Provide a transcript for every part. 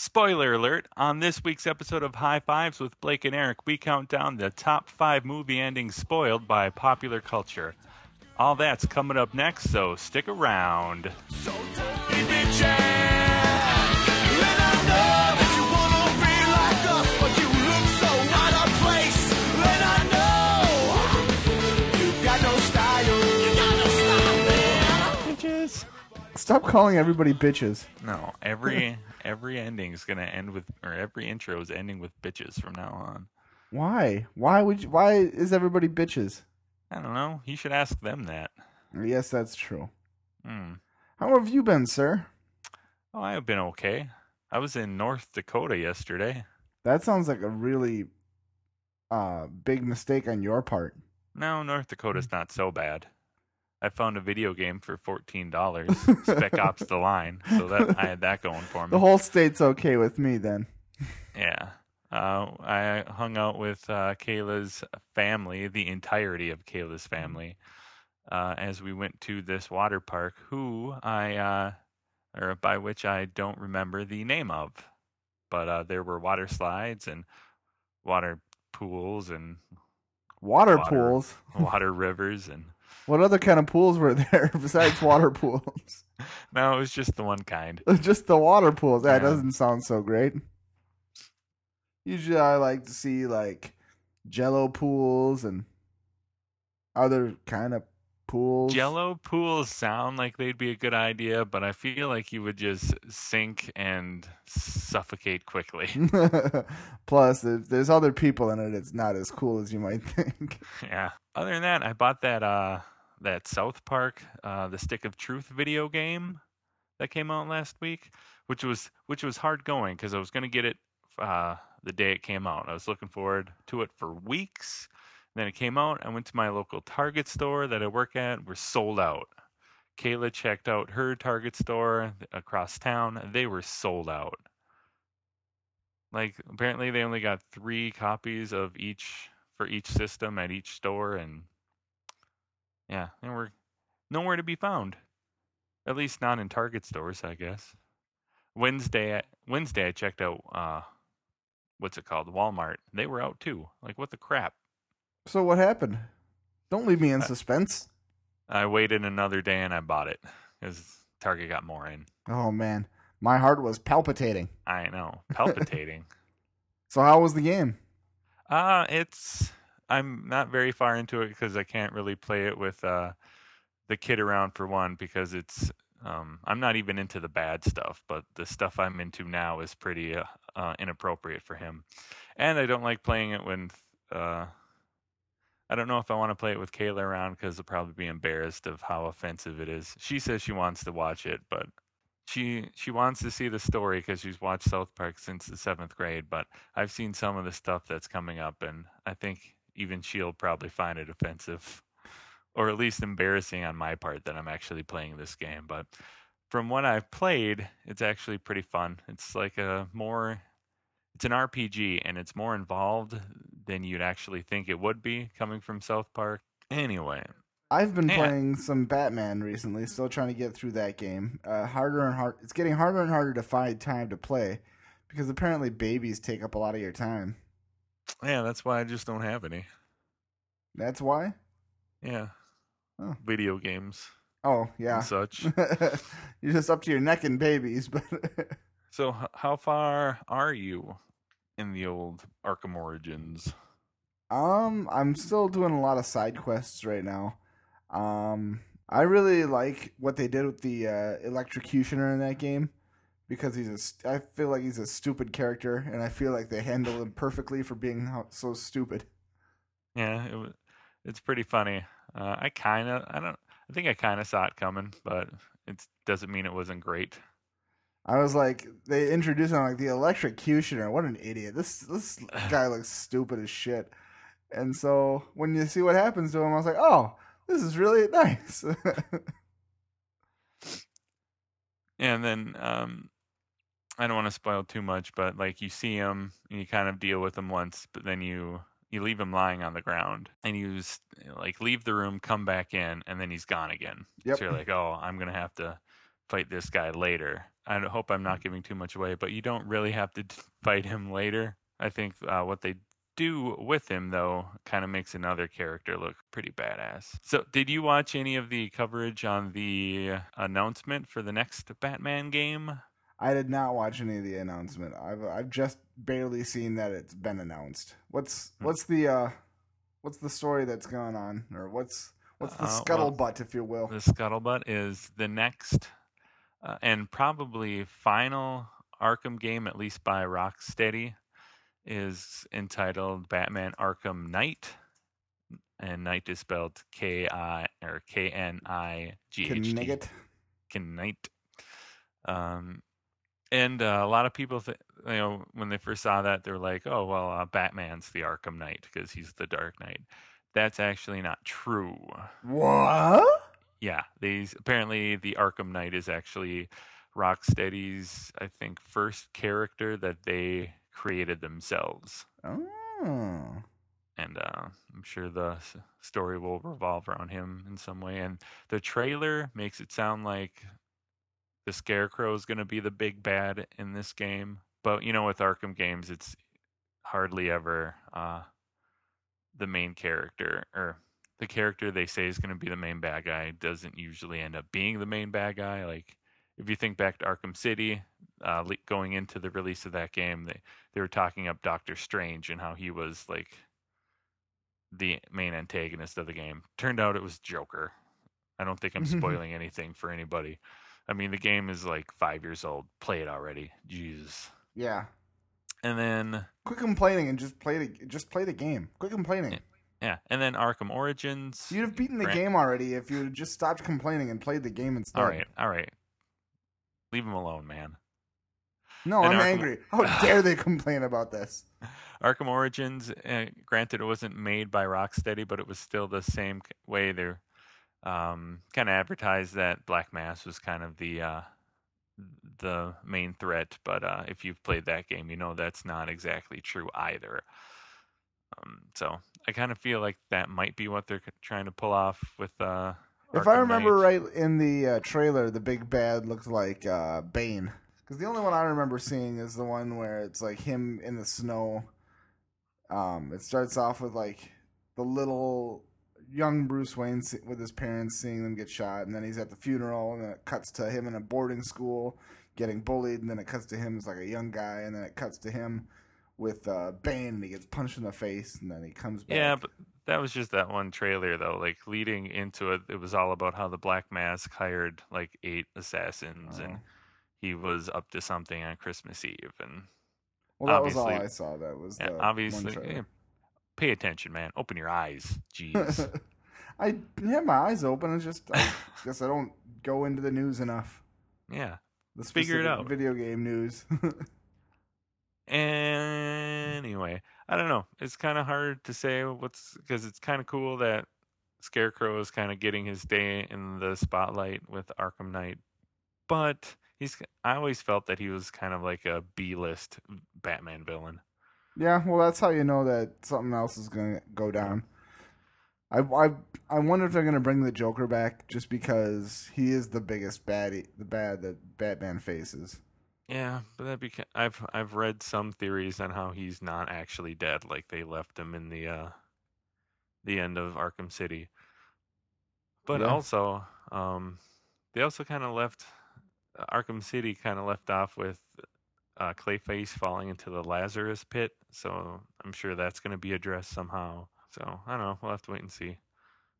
Spoiler alert! On this week's episode of High Fives with Blake and Eric, we count down the top five movie endings spoiled by popular culture. All that's coming up next, so stick around. So Stop calling everybody bitches. No, every every ending is gonna end with, or every intro is ending with bitches from now on. Why? Why would you, why is everybody bitches? I don't know. You should ask them that. Yes, that's true. Hmm. How have you been, sir? Oh, I have been okay. I was in North Dakota yesterday. That sounds like a really uh big mistake on your part. No, North Dakota's not so bad. I found a video game for fourteen dollars, Spec Ops: The Line, so that I had that going for me. The whole state's okay with me then. Yeah. Uh, I hung out with uh, Kayla's family, the entirety of Kayla's family, uh, as we went to this water park, who I, uh, or by which I don't remember the name of. But uh, there were water slides and water pools and Water, Water. pools. water rivers and What other kind of pools were there besides water pools? no, it was just the one kind. Just the water pools. That Yeah. doesn't sound so great. Usually I like to see like jello pools and other kind of pools. Jello pools sound like they'd be a good idea, but I feel like you would just sink and suffocate quickly. Plus, if there's other people in it, it's not as cool as you might think. yeah. Other than that, I bought that uh that South Park uh the Stick of Truth video game that came out last week, which was which was hard going because I was gonna get it uh the day it came out. I was looking forward to it for weeks. Then it came out. I went to my local Target store that I work at. We're sold out. Kayla checked out her Target store across town. They were sold out. Like apparently they only got three copies of each for each system at each store, and yeah, they were nowhere to be found. At least not in Target stores, I guess. Wednesday, Wednesday I checked out. Uh, what's it called? Walmart. They were out too. Like what the crap? So what happened? Don't leave me in suspense. I waited another day and I bought it because Target got more in. Oh man, my heart was palpitating. I know, palpitating. So how was the game? Uh, it's I'm not very far into it because I can't really play it with uh the kid around for one because it's um I'm not even into the bad stuff, but the stuff I'm into now is pretty uh, uh inappropriate for him. And I don't like playing it when uh I don't know if I want to play it with Kayla around because I'll probably be embarrassed of how offensive it is. She says she wants to watch it, but she she wants to see the story because she's watched South Park since the seventh grade. But I've seen some of the stuff that's coming up, and I think even she'll probably find it offensive, or at least embarrassing on my part that I'm actually playing this game. But from what I've played, it's actually pretty fun. It's like a more it's an RPG and it's more involved than you'd actually think it would be coming from South Park. Anyway, I've been Yeah. playing some Batman recently, still trying to get through that game. Uh, harder and hard. It's getting harder and harder to find time to play because apparently babies take up a lot of your time. yeah, that's why I just don't have any. That's why. Yeah. Oh. Video games Oh yeah. and such. You're just up to your neck in babies, but So, h- how far are you in the old Arkham Origins? um, I'm still doing a lot of side quests right now. Um, I really like what they did with the uh, electrocutioner in that game because he's a. st- I feel like he's a stupid character, and I feel like they handled him perfectly for being ho- so stupid. Yeah, it was, it's pretty funny. Uh, I kind of, I don't, I think I kind of saw it coming, but it doesn't mean it wasn't great. I was like, they introduced him like the electrocutioner. What an idiot! This this guy looks stupid as shit. And so when you see what happens to him, I was like, oh, this is really nice. And then, um, I don't want to spoil too much, but like you see him and you kind of deal with him once, but then you you leave him lying on the ground and you like leave the room, come back in, and then he's gone again. Yep. So you're like, oh, I'm gonna have to fight this guy later. I hope I'm not giving too much away, but you don't really have to fight him later. I think uh, what they do with him though kind of makes another character look pretty badass. So, did you watch any of the coverage on the announcement for the next Batman game? I did not watch any of the announcement. I've I've just barely seen that it's been announced. What's Hmm. what's the uh what's the story that's going on or what's what's the Uh, well, scuttlebutt if you will? The scuttlebutt is the next uh, and probably final Arkham game, at least by Rocksteady, is entitled Batman Arkham Knight, and Knight is spelled K I or K N I G H T. Knight. Um, and uh, a lot of people, th- you know, when they first saw that, they're like, "Oh, well, uh, Batman's the Arkham Knight because he's the Dark Knight." That's actually not true. What? Yeah, these apparently the Arkham Knight is actually Rocksteady's, I think, first character that they created themselves, Oh. and uh, I'm sure the story will revolve around him in some way. And the trailer makes it sound like the Scarecrow is going to be the big bad in this game, but you know, with Arkham games, it's hardly ever uh, the main character or the character they say is going to be the main bad guy doesn't usually end up being the main bad guy. Like if you think back to Arkham City, uh, le- going into the release of that game, they they were talking up Doctor Strange and how he was like the main antagonist of the game. Turned out it was Joker. I don't think I'm spoiling anything for anybody. I mean, the game is like five years old. Play it already. Jesus. Yeah. And then Quit complaining and just play the just play the game. Quit complaining. Yeah, and then Arkham Origins. You'd have beaten the Grant- game already if you had just stopped complaining and played the game instead. All right, all right. Leave him alone, man. No, And I'm Arkham- angry. How dare they complain about this? Arkham Origins, uh, granted, it wasn't made by Rocksteady, but it was still the same way. They um, kind of advertised that Black Mask was kind of the uh, the main threat. But uh, if you've played that game, you know that's not exactly true either. Um, so I kind of feel like that might be what they're trying to pull off with. Uh, If I remember Knight. right in the uh, trailer, the big bad looked like uh, Bane. Because the only one I remember seeing is the one where it's like him in the snow. Um, it starts off with like the little young Bruce Wayne with his parents seeing them get shot, and then he's at the funeral, and then it cuts to him in a boarding school getting bullied, and then it cuts to him as like a young guy, and then it cuts to him with uh, Bane, and he gets punched in the face, and then he comes back. Yeah, but that was just that one trailer though. Like leading into it, it was all about how the Black Mask hired like eight assassins and Oh. he was up to something on Christmas Eve. And well, that was all I saw. That was yeah, the obviously, eh, pay attention, man. Open your eyes. Jeez. I have my eyes open. It's just I guess I don't go into the news enough. yeah. The Figure it out. Video game news. Anyway, I don't know. It's kind of hard to say what's because it's kind of cool that Scarecrow is kind of getting his day in the spotlight with Arkham Knight, but he's. I always felt that he was kind of like a B-list Batman villain. yeah, well, that's how you know that something else is gonna go down. I I I wonder if they're gonna bring the Joker back just because he is the biggest baddie, the bad that Batman faces. Yeah, but that beca- I've I've read some theories on how he's not actually dead, like they left him in the uh the end of Arkham City. But Yeah. also, um they also kind of left uh, Arkham City kind of left off with uh Clayface falling into the Lazarus pit, so I'm sure that's going to be addressed somehow. So, I don't know, we'll have to wait and see.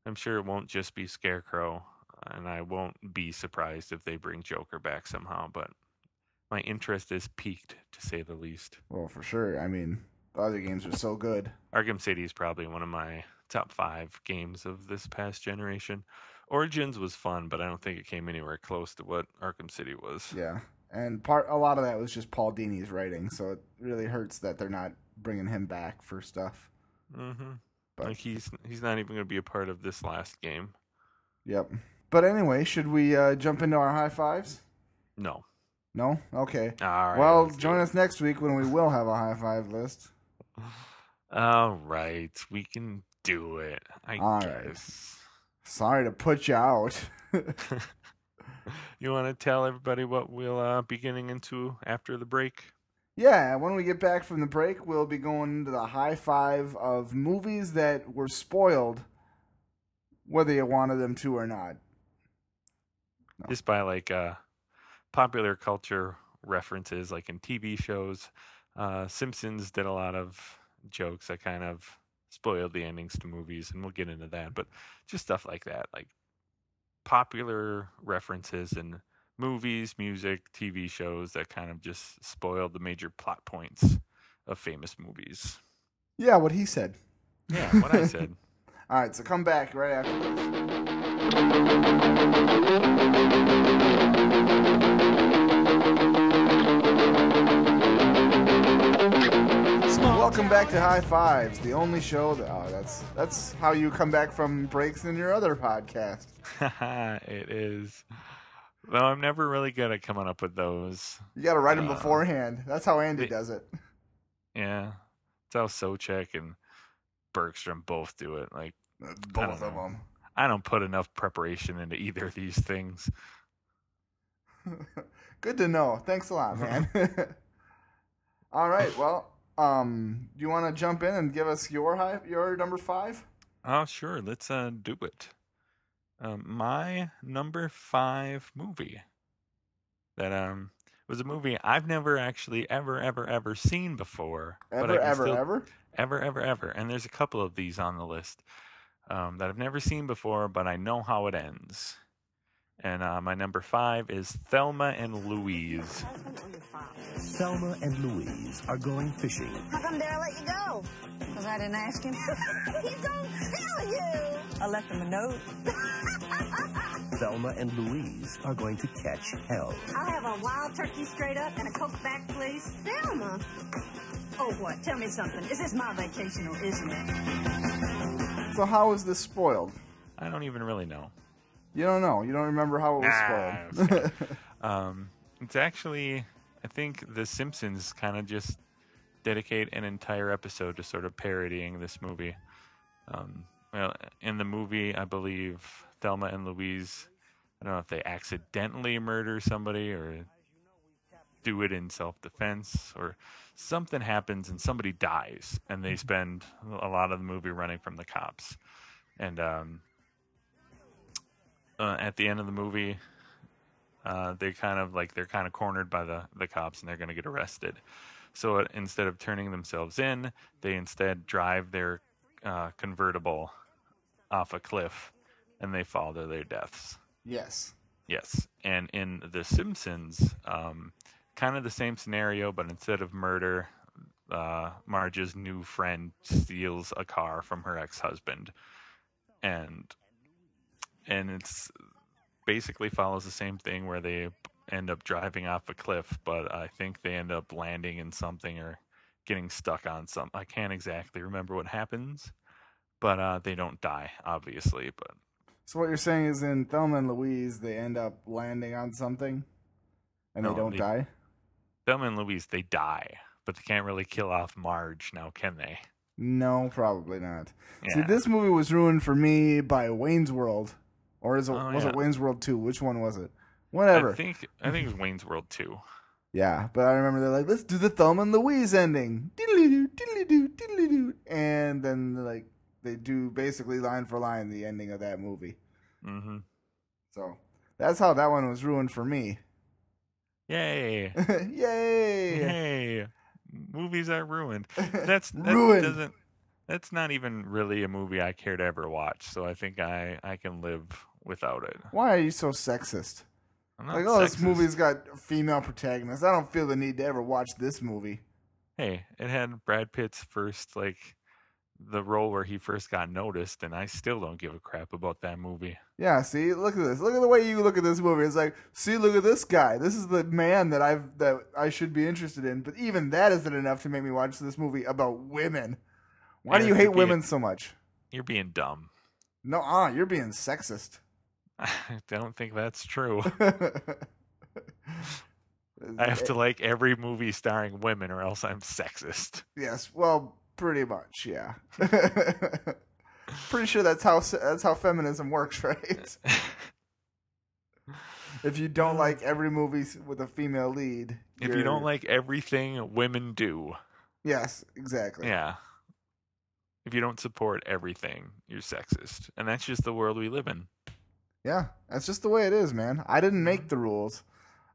I'm sure it won't just be Scarecrow, and I won't be surprised if they bring Joker back somehow, but my interest is peaked to say the least. Well, for sure. I mean, the other games are so good. Arkham City is probably one of my top five games of this past generation. Origins was fun, but I don't think it came anywhere close to what Arkham City was. Yeah, and part a lot of that was just Paul Dini's writing, so it really hurts that they're not bringing him back for stuff. Mm-hmm. But Like he's he's not even going to be a part of this last game. Yep. But anyway, should we uh, jump into our high fives? No. No? Okay. All right. well, join us next week when we will have a high five list. All right, we can do it. I All right. guess. Sorry to put you out. You want to tell everybody what we'll uh, be getting into after the break? Yeah, when we get back from the break, we'll be going into the high five of movies that were spoiled, whether you wanted them to or not. Just by like uh, popular culture references, like in TV shows. Uh, Simpsons did a lot of jokes that kind of spoiled the endings to movies, and we'll get into that. But just stuff like that, like popular references in movies, music, TV shows that kind of just spoiled the major plot points of famous movies. Yeah, what he said. Yeah, what I said. All right, so come back right after this. Welcome back to High Fives, the only show that oh, that's that's how you come back from breaks in your other podcast. it is. Though I'm never really good at coming up with those. You got to write them Uh, beforehand. That's how Andy does it. Yeah, it's how Socek and Bergstrom both do it. Like Both of know. them. I don't put enough preparation into either of these things. Good to know. Thanks a lot, man. All right. Well, um, do you want to jump in and give us your high, your number five? Oh, sure. Let's uh, do it. Um, my number five movie that um was a movie I've never actually ever ever ever seen before. Ever, ever, still- ever? ever ever ever. And there's a couple of these on the list um, that I've never seen before, but I know how it ends. And uh, my number five is Thelma and Louise. Thelma and Louise are going fishing. How come Dad let you go? Because I didn't ask him. He's gonna kill you. I left him a note. Thelma and Louise are going to catch hell. I'll have a wild turkey straight up and a Coke back, please. Thelma. Oh, what? Tell me something. Is this my vacation or isn't it? So how was this spoiled? I don't even really know. You don't know. You don't remember how it was Nah, spoiled. Um, it's actually, I think The Simpsons kind of just dedicate an entire episode to sort of parodying this movie. Um, well, in the movie, I believe Thelma and Louise, I don't know if they accidentally murder somebody or do it in self defense or something happens and somebody dies and they spend a lot of the movie running from the cops. And um, uh, at the end of the movie, uh, they kind of like they're kind of cornered by the the cops and they're going to get arrested. So uh, instead of turning themselves in, they instead drive their uh, convertible off a cliff and they fall to their deaths. yes. Yes, and in The Simpsons, um, kind of the same scenario, but instead of murder, uh, Marge's new friend steals a car from her ex-husband, and and it's basically follows the same thing where they end up driving off a cliff, but I think they end up landing in something or getting stuck on some. I can't exactly remember what happens, but uh, they don't die, obviously, but. So what you're saying is in Thelma and Louise, they end up landing on something, and No, they don't they- die. Thelma and Louise, they die, but they can't really kill off Marge now, can they? No, probably not. Yeah. See, this movie was ruined for me by Wayne's World, or is it Oh, was yeah. it Wayne's World Two? Which one was it? Whatever. I think I think it was Wayne's World Two. Yeah, but I remember they're like, let's do the Thelma and Louise ending. Diddly-doo, diddly-doo, diddly-doo. And then, like, they do basically line for line the ending of that movie. Mm-hmm. So that's how that one was ruined for me. Yay! Yay! Hey, movies are ruined. That's that Ruined. Doesn't that's not even really a movie I care to ever watch. So I think I I can live without it. Why are you so sexist? I'm not Like, oh, this movie's got female protagonists. I don't feel the need to ever watch this movie. Hey, it had Brad Pitt's first like the role where he first got noticed, and I still don't give a crap about that movie. Yeah, see, look at this. Look at the way you look at this movie. It's like, see, look at this guy. This is the man that I've that I should be interested in. But even that isn't enough to make me watch this movie about women. Why do you hate being- women so much? You're being dumb. No, ah, you're being sexist. I don't think that's true. I I have to like every movie starring women, or else I'm sexist. Yes, well, pretty much, yeah. pretty sure that's how that's how feminism works, right? if you don't like every movie with a female lead, If you don't like everything women do, yes, exactly. yeah. If you don't support everything, you're sexist, and that's just the world we live in. Yeah, that's just the way it is, man. I didn't Mm-hmm. make the rules.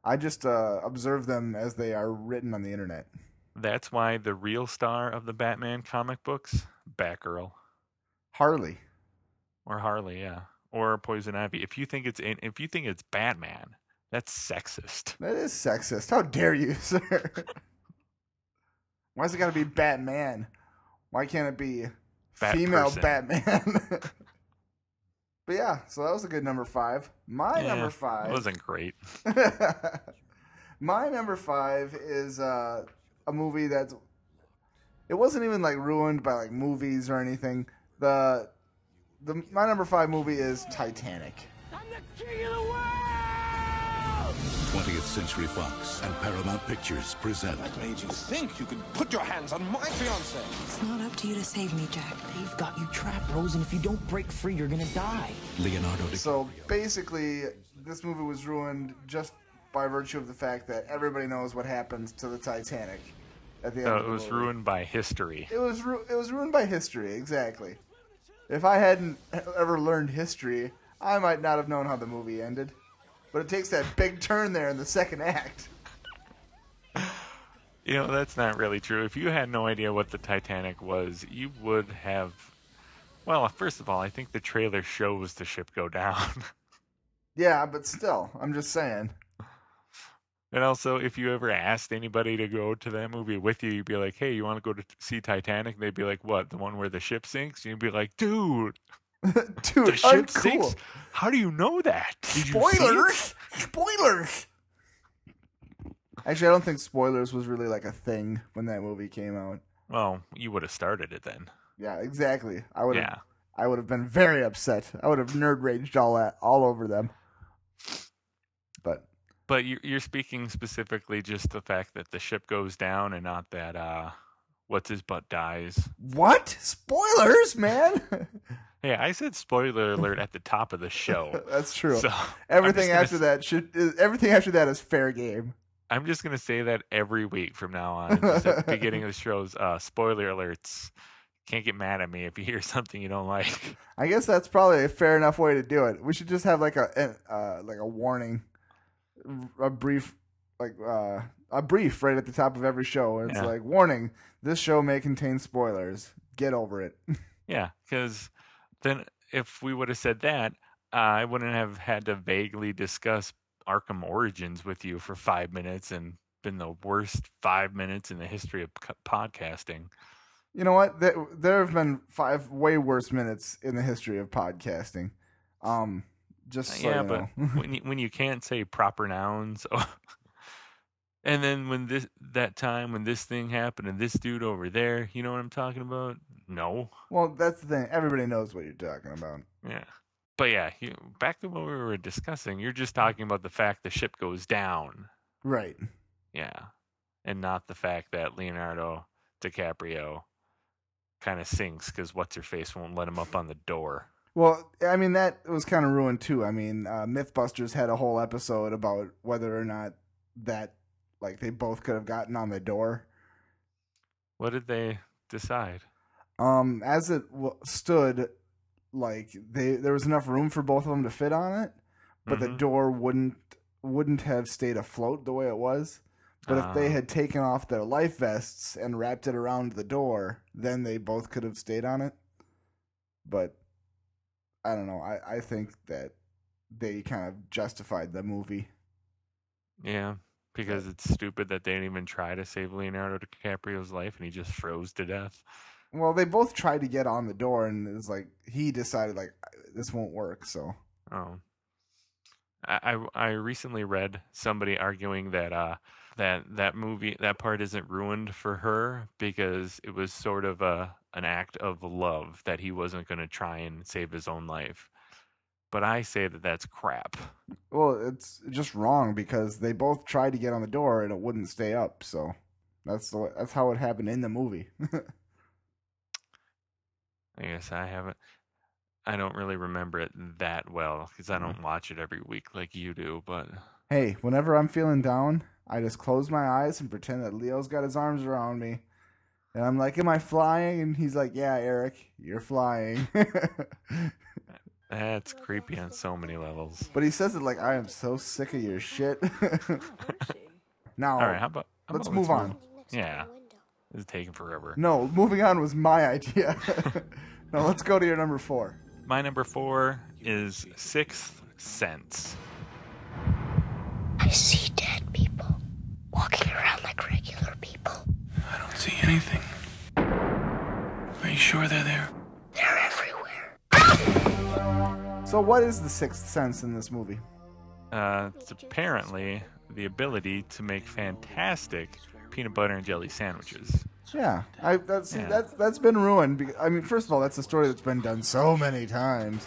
I just uh, observe them as they are written on the internet. That's why the real star of the Batman comic books, Batgirl Harley. or Harley, yeah, or Poison Ivy. If you think it's in, if you think it's Batman, that's sexist. That is sexist. How dare you, sir? Why's it got to be Batman? Why can't it be Bat female person. Batman? but yeah, so that was a good number five. My Yeah, number five. Wasn't great. My number five is uh, a movie that's. It wasn't even like ruined by like movies or anything. The the my number five movie is Titanic. 20th Century Fox and Paramount Pictures present What made you think you could put your hands on my fiance? It's not up to you to save me, Jack. They've got you trapped, Rose, and if you don't break free, you're gonna die. Leonardo DiCaprio. So basically, this movie was ruined just by virtue of the fact that everybody knows what happens to the Titanic at the end. So of it was ruined by history. It was ru- it was ruined by history, exactly. If I hadn't ever learned history, I might not have known how the movie ended. But it takes that big turn there in the second act. You know, that's not really true. If you had no idea what the Titanic was, you would have. Well, first of all, I think the trailer shows the ship go down. Yeah, but still, I'm just saying. And also, if you ever asked anybody to go to that movie with you, you'd be like, hey, you want to go to see Titanic? And they'd be like, what? The one where the ship sinks? And you'd be like, dude, Dude, the ship uncool. sinks? How do you know that? Did you see it?" Spoilers! Spoilers! Actually, I don't think spoilers was really like a thing when that movie came out. Well, you would have started it then. Yeah, exactly. I would have. Yeah. I would have been very upset. I would have nerd raged all at all over them. But But you're, you're speaking specifically just the fact that the ship goes down and not that, uh, what's his butt dies. what spoilers, man? Hey, I said spoiler alert at the top of the show. That's true. So everything gonna after that should. Everything after that is fair game. I'm just gonna say that every week from now on. At the beginning of the shows, uh, spoiler alerts. Can't get mad at me if you hear something you don't like. I guess that's probably a fair enough way to do it. We should just have like a uh, like a warning, a brief like uh, a brief right at the top of every show. It's Yeah. like warning: this show may contain spoilers. Get over it. Yeah, because then if we would have said that, uh, I wouldn't have had to vaguely discuss Arkham Origins with you for five minutes and been the worst five minutes in the history of podcasting. You know what? There, there have been five way worse minutes in the history of podcasting. Um, just uh, so yeah, you but know. when you, when you can't say proper nouns, oh. and then when this that time when this thing happened and this dude over there, you know what I'm talking about? No, well, that's the thing. Everybody knows what you're talking about. yeah, but yeah, you, back to what we were discussing. You're just talking about the fact the ship goes down, Right. yeah, and not the fact that Leonardo DiCaprio kind of sinks because what's her face won't let him up on the door. Well, I mean that was kind of ruined too. I mean, uh, MythBusters had a whole episode about whether or not that, like, they both could have gotten on the door. What did they decide? Um, as it w- stood, like they there was enough room for both of them to fit on it, but the Mhm. door wouldn't wouldn't have stayed afloat the way it was. But if they Ah. had taken off their life vests and wrapped it around the door, then they both could have stayed on it. But I don't know. I, I think that they kind of justified the movie. Yeah, because it's stupid that they didn't even try to save Leonardo DiCaprio's life and he just froze to death. Well, they both tried to get on the door, and it was like he decided like this won't work. So Oh. I, I I recently read somebody arguing that uh that that movie that part isn't ruined for her because it was sort of a an act of love that he wasn't going to try and save his own life. But I say that that's crap. Well, it's just wrong because they both tried to get on the door and it wouldn't stay up. So that's the, that's how it happened in the movie. I guess I haven't. I don't really remember it that well because I mm-hmm. don't watch it every week like you do. But Hey, whenever I'm feeling down, I just close my eyes and pretend that Leo's got his arms around me. And I'm like, Am I flying? And he's like, Yeah, Eric, you're flying. that's creepy on so many levels. but he says it like, I am so sick of your shit. now, All right, how about how let's about move on. Yeah, this is taking forever. No, moving on was my idea. now, let's go to your number four. My number four is Sixth Sense. I see dead people walking around like regular people. I don't see anything. Are you sure they're there? They're everywhere. So, what is the sixth sense in this movie? Uh, it's apparently the ability to make fantastic peanut butter and jelly sandwiches. Yeah, I, that's Yeah. that's that's been ruined. Because, I mean, first of all, that's a story that's been done so many times.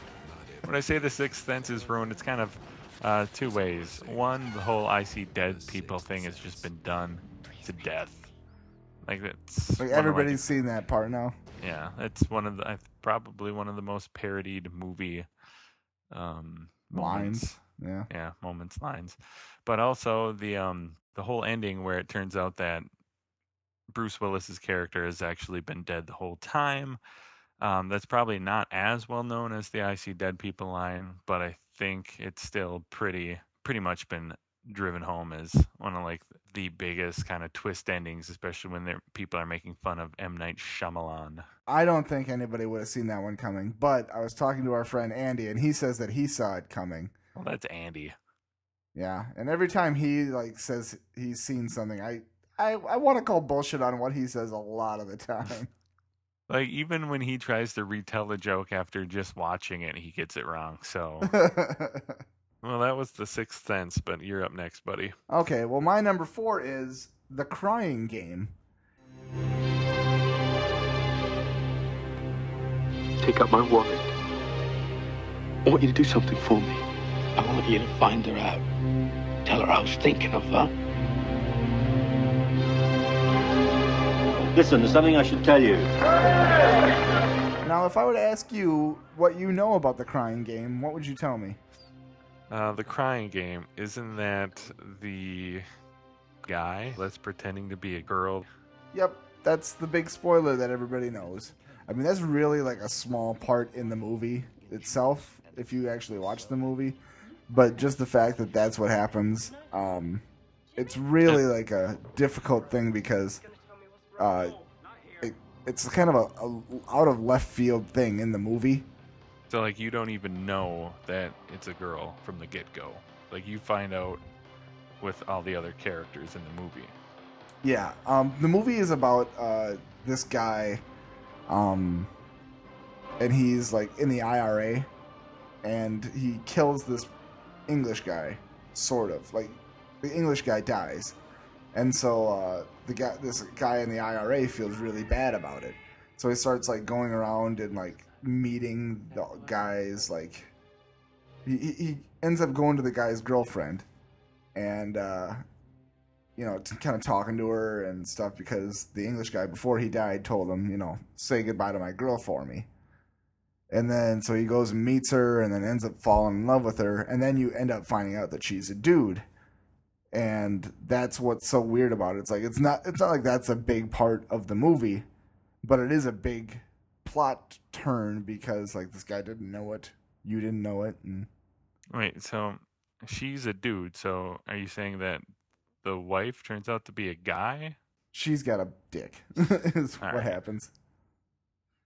When I say the Sixth Sense is ruined, it's kind of uh, two ways. One, the whole I see dead people thing has just been done to death. Like that's Like everybody's seen that part now. Yeah, it's one of the I- probably one of the most parodied movie um, moments. Lines. Yeah. yeah moments lines but also the um the whole ending where it turns out that bruce willis's character has actually been dead the whole time um that's probably not as well known as the i see dead people line but i think it's still pretty pretty much been driven home as one of like the biggest kind of twist endings especially when people are making fun of m night Shyamalan. I don't think anybody would have seen that one coming. But I was talking to our friend Andy, and he says that he saw it coming. well that's andy Yeah, and every time he like says he's seen something, I I, I want to call bullshit on what he says a lot of the time. like even when he tries to retell the joke after just watching it he gets it wrong so was the sixth sense, but you're up next, buddy. okay, well, my number four is the crying game. Take out my wallet. I want you to do something for me. I want you to find her out. Tell her I was thinking of her. Listen, there's something I should tell you. Now, if I were to ask you what you know about the crying game, what would you tell me? Uh, the crying game, isn't that the guy that's pretending to be a girl? Yep, that's the big spoiler that everybody knows. I mean, that's really like a small part in the movie itself, if you actually watch the movie. But just the fact that that's what happens, um, it's really like a difficult thing because uh, it, it's kind of a, a out of left field thing in the movie. So, like, you don't even know that it's a girl from the get go. Like, you find out with all the other characters in the movie. Yeah, um, the movie is about uh, this guy, um, and he's like in the IRA, and he kills this English guy, sort of like the English guy dies, and so uh, the guy, this guy in the IRA feels really bad about it, so he starts like going around and like meeting the guys, like he, he ends up going to the guy's girlfriend, and. uh you know, kind of talking to her and stuff because the English guy before he died told him, you know, say goodbye to my girl for me. And then so he goes and meets her and then ends up falling in love with her and then you end up finding out that she's a dude. And that's what's so weird about it. It's like it's not it's not like that's a big part of the movie, but it is a big plot turn because like this guy didn't know it, you didn't know it and Wait, so she's a dude. So, are you saying that the wife turns out to be a guy? she's got a dick is All what right. happens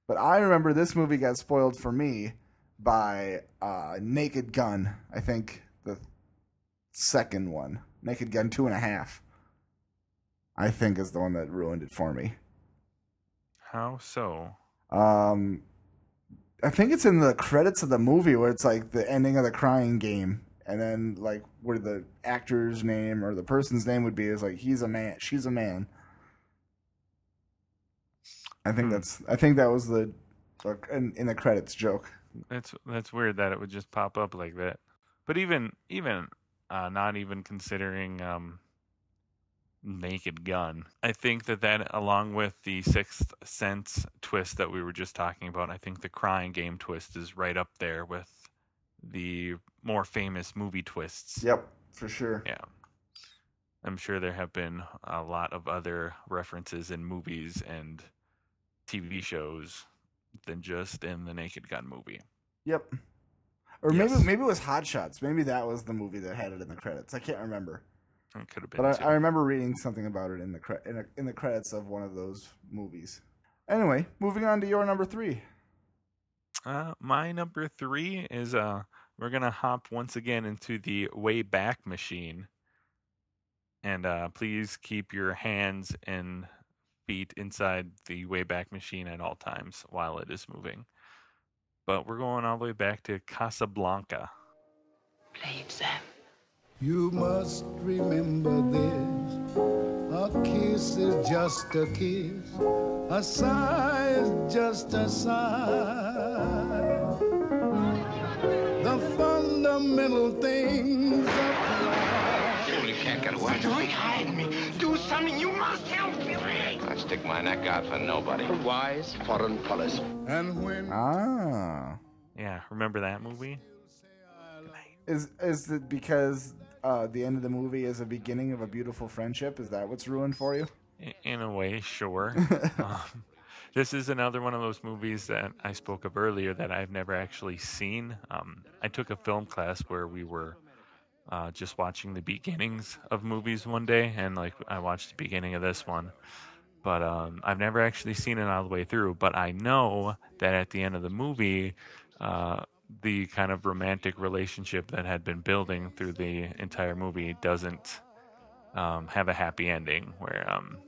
but i remember this movie got spoiled for me by uh, naked gun i think the second one naked gun two and a half i think is the one that ruined it for me How so? Um i think it's in the credits of the movie where it's like the ending of the crying game and then like where the actor's name or the person's name would be is like he's a man she's a man i think Hmm. that's i think that was the uh, in, in the credits joke That's that's weird that it would just pop up like that. But even even uh, not even considering um, Naked Gun. I think that that, along with the Sixth Sense twist that we were just talking about, I think the Crying Game twist is right up there with the more famous movie twists. Yep, for sure. Yeah. I'm sure there have been a lot of other references in movies and TV shows than just in the Naked Gun movie. Yep. Or Yes. maybe maybe it was Hot Shots. Maybe that was the movie that had it in the credits. I can't remember. It could have been. But. I, I remember reading something about it in the cre- in, a, in the credits of one of those movies. Anyway, moving on to your number three. Uh, my number three is uh, we're gonna hop once again into the way back Machine, and uh, please keep your hands and feet inside the Wayback Machine at all times while it is moving. But we're going all the way back to Casablanca. Play it, Sam. You must remember this. A kiss is just a kiss. A sigh is just a sigh. The fundamental things apply. You can't get away. Don't hide me. Do something. You must help me. I stick my neck out for nobody. Wise foreign policy. And when Ah, Yeah, remember that movie? is is it because uh, the end of the movie is a beginning of a beautiful friendship? Is that what's ruined for you? In a way, sure. um, this is another one of those movies that I spoke of earlier that I've never actually seen. Um, I took a film class where we were uh, just watching the beginnings of movies one day, and like I watched the beginning of this one. But um, I've never actually seen it all the way through. But I know that at the end of the movie, uh, the kind of romantic relationship that had been building through the entire movie doesn't um, have a happy ending, where um,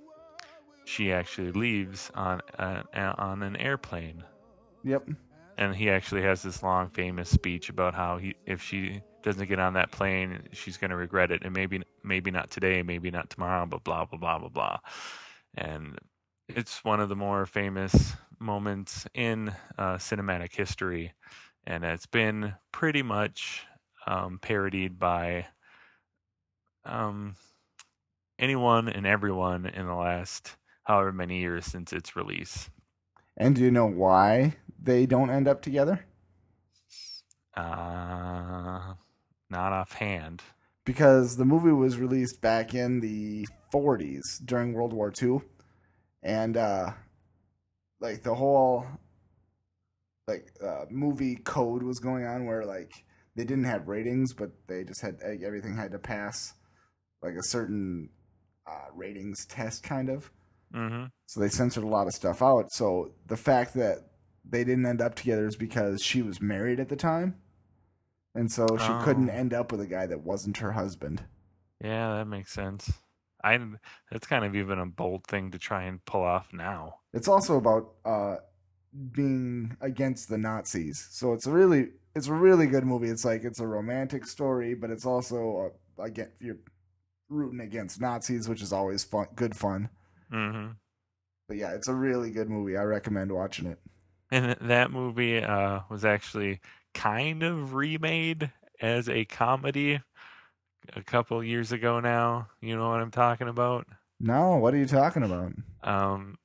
she actually leaves on a, on an airplane, Yep. and he actually has this long, famous speech about how he, if she doesn't get on that plane, she's going to regret it, and maybe maybe not today, maybe not tomorrow, but blah blah blah blah blah, and it's one of the more famous moments in uh, cinematic history, and it's been pretty much um, parodied by um, anyone and everyone in the last however many years since its release. And do you know why they don't end up together? Uh, not offhand. Because the movie was released back in the 40s during World War II, and uh, like the whole like uh, movie code was going on where like they didn't have ratings, but they just had everything had to pass like a certain uh, ratings test, kind of. Mm-hmm. So they censored a lot of stuff out. So the fact that they didn't end up together is because she was married at the time. And so she couldn't Oh. end up with a guy that wasn't her husband. Yeah, that makes sense. I that's kind of even a bold thing to try and pull off now. It's also about uh, being against the Nazis. So it's a really it's a really good movie. It's like it's a romantic story, but it's also uh, again you're rooting against Nazis, which is always fun, good fun. Mm-hmm. But yeah, it's a really good movie. I recommend watching it. And that movie uh, was actually kind of remade as a comedy a couple years ago now. You know what I'm talking about? No, what are you talking about? Um,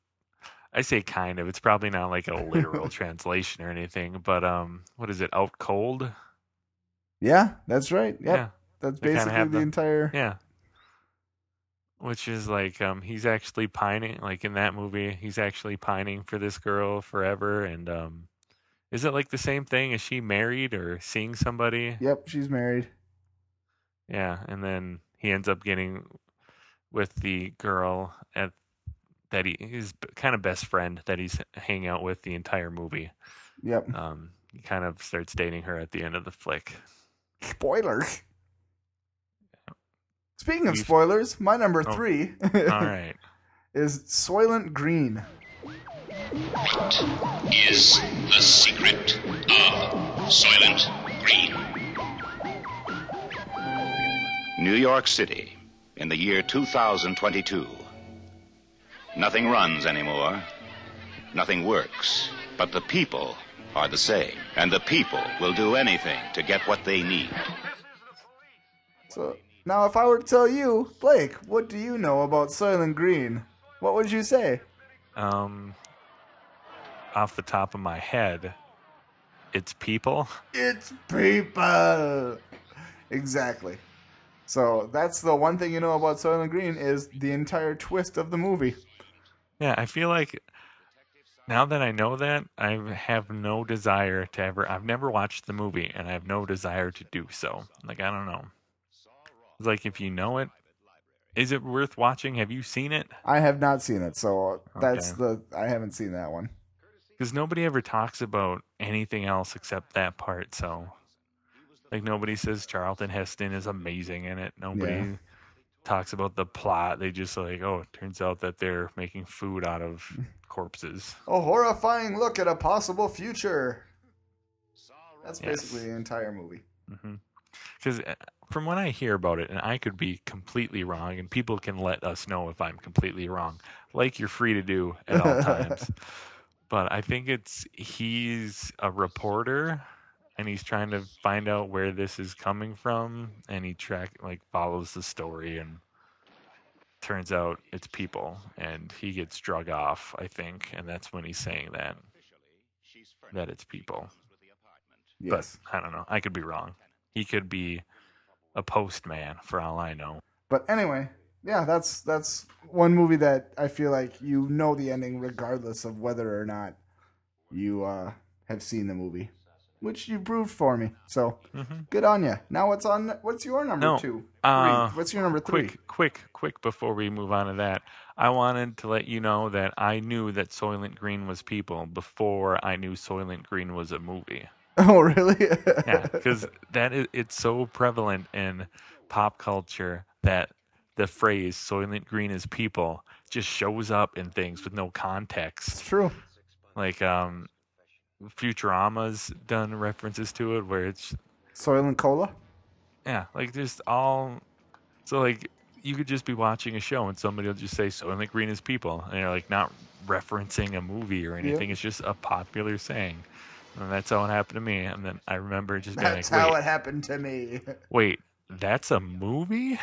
I say kind of. It's probably not like a literal translation or anything, but um, what is it? Out cold? Yeah, that's right. Yep. Yeah. That's basically the the- entire Yeah. Which is like um he's actually pining like in that movie, he's actually pining for this girl forever and um is it like the same thing? Is she married or seeing somebody? Yep, she's married. Yeah, and then he ends up getting with the girl at that he his kind of best friend that he's hanging out with the entire movie. Yep. Um he kind of starts dating her at the end of the flick. Spoiler. Speaking of You- spoilers, my number Oh, three All right. is Soylent Green. is the secret of Soylent Green. New York City in the year 2022. Nothing runs anymore. Nothing works. But the people are the same. And the people will do anything to get what they need. So Now, if I were to tell you, Blake, what do you know about Soylent Green? What would you say? Um, off the top of my head, it's people. It's people. Exactly. So that's the one thing you know about Soylent Green is the entire twist of the movie. Yeah, I feel like now that I know that, I have no desire to ever. I've never watched the movie, and I have no desire to do so. Like I don't know. It's like if you know it, is it worth watching? Have you seen it? I have not seen it, so that's Okay. the I haven't seen that one. Because nobody ever talks about anything else except that part. So, like nobody says Charlton Heston is amazing in it. Nobody Yeah. Talks about the plot. They just like, oh, it turns out that they're making food out of corpses. A horrifying look at a possible future. That's Yes. basically the entire movie. Mm-hmm. Because uh, from what I hear about it, and I could be completely wrong, and people can let us know if I'm completely wrong, like you're free to do at all times. but I think it's he's a reporter, and he's trying to find out where this is coming from, and he track like follows the story, and turns out it's people, and he gets drug off, I think, and that's when he's saying that that it's people. Yes. But I don't know. I could be wrong. He could be a postman for all I know. But anyway, yeah, that's that's one movie that I feel like you know the ending regardless of whether or not you uh, have seen the movie, which you proved for me. So good on you. Now what's on? What's your number Mm-hmm. No. two? Uh. What's your number three? Quick, quick, quick before we move on to that. I wanted to let you know that I knew that Soylent Green was people before I knew Soylent Green was a movie. Oh, really? Yeah, because that is it's so prevalent in pop culture that the phrase "Soylent Green is people" just shows up in things with no context. It's true. Like um, Futurama's done references to it where it's Soylent Cola. yeah, like just all so like you could just be watching a show and somebody will just say Soylent Green is people and you're like not referencing a movie or anything. It's just a popular saying. And that's how it happened to me. And then I remember just being That's like, how it happened to me. wait, that's a movie?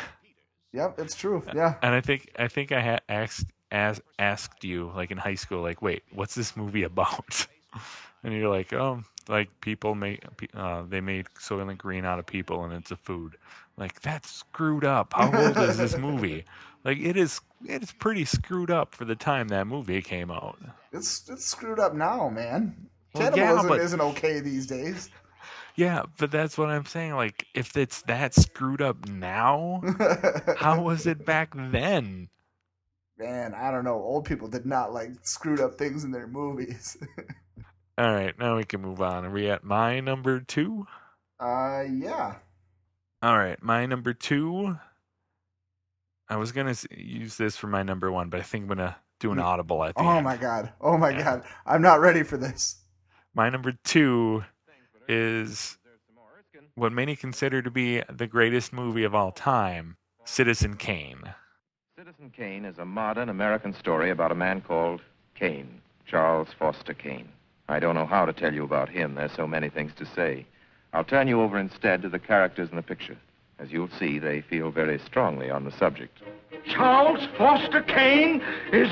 yep, it's true. Yeah. And I think I think I had asked as asked you like in high school, like, wait, what's this movie about? and you're like, oh, like people make uh, they made Soylent Green out of people, and it's a food. Like that's screwed up. How old is this movie? Like it is. It is pretty screwed up for the time that movie came out. It's it's screwed up now, man. Well, yeah, Cannibalism but- isn't okay these days. Yeah, but that's what I'm saying. Like, if it's that screwed up now, how was it back then? Man, I don't know. Old people did not like screwed up things in their movies. All right, now we can move on. Are we at my number two? uh, yeah. All right, my number two. I was gonna use this for my number one, but I think I'm gonna do an audible at the Oh end. my god. Oh my god. I'm not ready for this. My number two is what many consider to be the greatest movie of all time, Citizen Kane. Citizen Kane is a modern American story about a man called Kane, Charles Foster Kane. I don't know how to tell you about him. There's so many things to say. I'll turn you over instead to the characters in the picture. As you'll see, they feel very strongly on the subject. Charles Foster Kane is.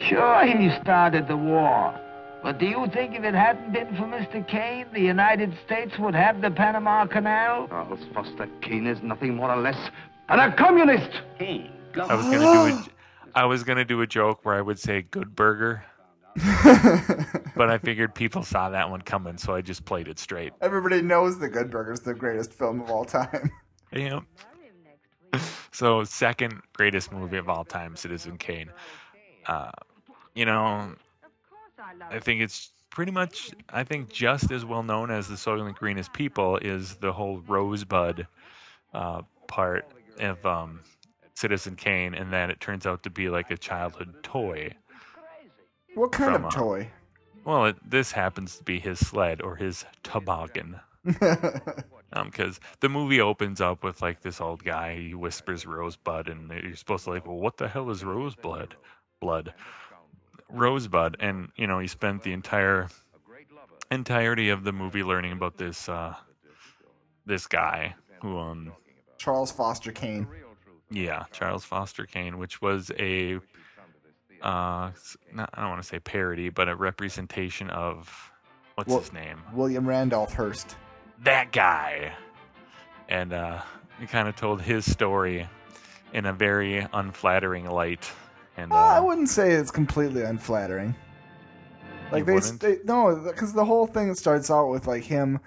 Sure, he started the war. But do you think if it hadn't been for Mr. Kane, the United States would have the Panama Canal? Charles Foster Kane is nothing more or less than a communist. Kane. I was gonna do a, I was gonna do a joke where I would say "Good Burger," but I figured people saw that one coming, so I just played it straight. Everybody knows The Good Burger is the greatest film of all time. Yeah. So second greatest movie of all time, Citizen Kane. Uh, you know, I think it's pretty much, I think just as well known as the Soylent Green as People is the whole Rosebud uh, part of um, Citizen Kane, and that it turns out to be like a childhood toy. What kind From, of uh, toy? Well, it, this happens to be his sled or his toboggan. Because the movie opens up with like this old guy, he whispers Rosebud, and you're supposed to like, well, what the hell is Rosebud? Blood, Rosebud, and you know he spent the entire entirety of the movie learning about this uh, this guy who um Charles Foster Kane. Yeah, Charles Foster Kane, which was a uh, not, I don't want to say parody, but a representation of what's Well- his name? William Randolph Hearst. That guy. And uh, he kind of told his story in a very unflattering light. And Uh, I wouldn't say it's completely unflattering. Like they, they no, because the whole thing starts out with like him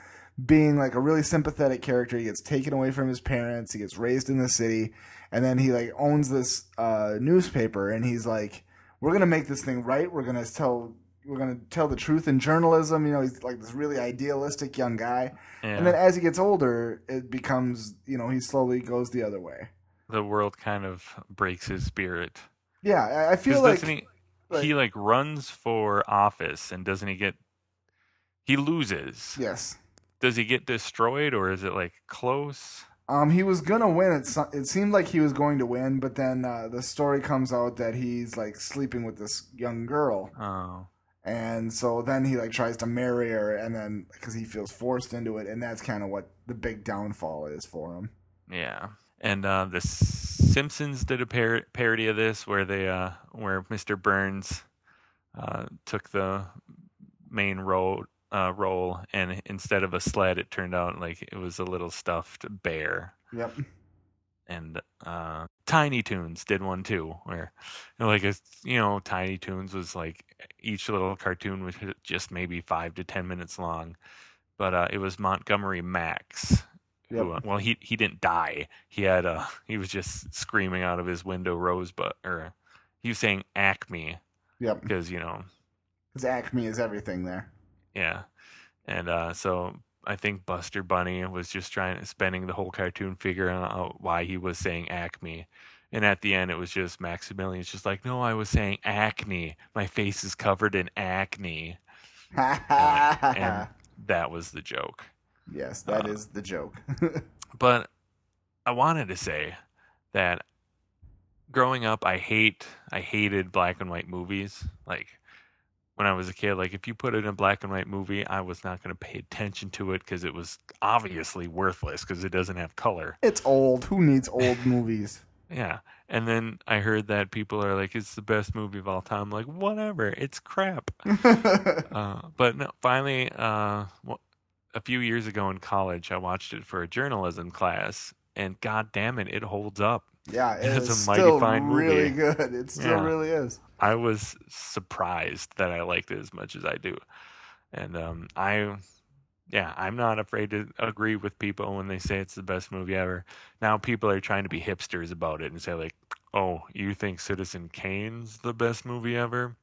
being like a really sympathetic character. He gets taken away from his parents. He gets raised in the city, and then he like owns this uh, newspaper, and he's like, "We're gonna make this thing right. We're gonna tell." We're gonna tell the truth in journalism. You know, he's like this really idealistic young guy, Yeah. and then as he gets older, it becomes you know he slowly goes the other way. the world kind of breaks his spirit. Yeah, I, feel like he, he like runs for office and doesn't he get he loses. yes, Does he get destroyed or is it like close? Um, he was gonna win. It, it seemed like he was going to win, but then uh, the story comes out that he's like sleeping with this young girl, Oh. and so then he like tries to marry her, and then because he feels forced into it, and that's kind of what the big downfall is for him. Yeah. And uh, the Simpsons did a par- parody of this where they uh, where Mr. Burns uh, took the main role uh, role and instead of a sled it turned out like it was a little stuffed bear. Yep. and uh, Tiny Toons did one too, where you know, like it's you know Tiny Toons was like each little cartoon was just maybe five to ten minutes long, but uh, it was Montgomery Max. Who, Yep. uh, well, he he didn't die. He had uh he was just screaming out of his window rosebud or he was saying Acme Yep. because you know Because Acme is everything there. Yeah, and uh, so I think Buster Bunny was just trying spending the whole cartoon figuring out why he was saying Acme, and at the end it was just Maximilian's just like, no, I was saying acne. My face is covered in acne, and that was the joke. yes, that Uh, is the joke. But I wanted to say that growing up, I hate I hated black and white movies. Like when I was a kid, like if you put it in a black and white movie, I was not going to pay attention to it because it was obviously worthless because it doesn't have color. it's old. Who needs old movies? Yeah, and then I heard that people are like, "It's the best movie of all time." I'm like, whatever, it's crap. uh, but no, finally, uh, a few years ago in college, I watched it for a journalism class, and god damn it, it holds up. Yeah, it It's a mighty still fine really movie. good. It still Yeah. really is. I was surprised that I liked it as much as I do, and um, I, yeah, I'm not afraid to agree with people when they say it's the best movie ever. Now people are trying to be hipsters about it and say like, "Oh, you think Citizen Kane's the best movie ever?"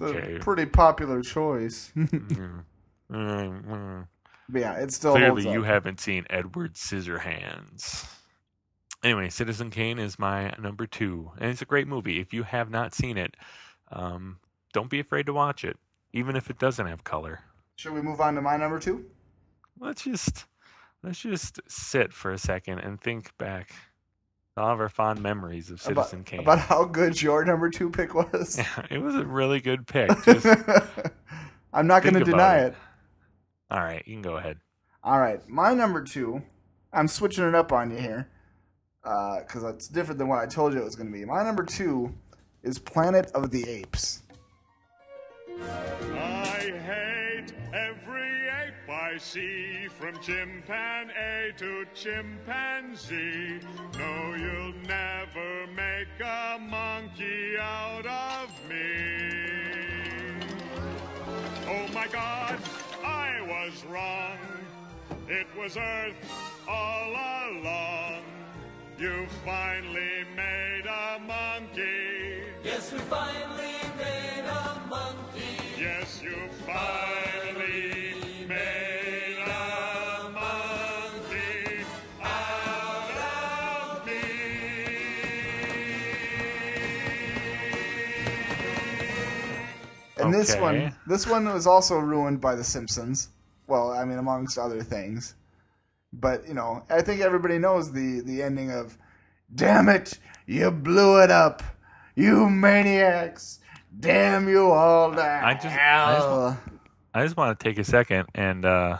It's a Okay. pretty popular choice. Mm, mm, mm. But yeah, it still Clearly, you haven't seen Edward Scissorhands. Anyway, Citizen Kane is my number two, and it's a great movie. If you have not seen it, um, don't be afraid to watch it, even if it doesn't have color. Should we move on to my number two? Let's just let's just sit for a second and think back all of our fond memories of About, Citizen Kane. about how good your number two pick was. Yeah, it was a really good pick. Just I'm not going to deny it. it. all right, you can go ahead. All right, my number two. I'm switching it up on you here Uh, because that's different than what I told you it was going to be. My number two is Planet of the Apes. I hate every ape I see, from chimpanzee to chimpanzee. No, you'll never make a monkey out of me. Oh my God, I was wrong. It was Earth all along. You finally made a monkey. Yes, we finally made a monkey. Yes, you finally made a monkey out of me. And this one, this one was also ruined by The Simpsons. Well, I mean, amongst other things. But you know, I think everybody knows the the ending of, "Damn it, you blew it up, you maniacs! Damn you all to I just, I just, hell!" I just want to take a second and uh,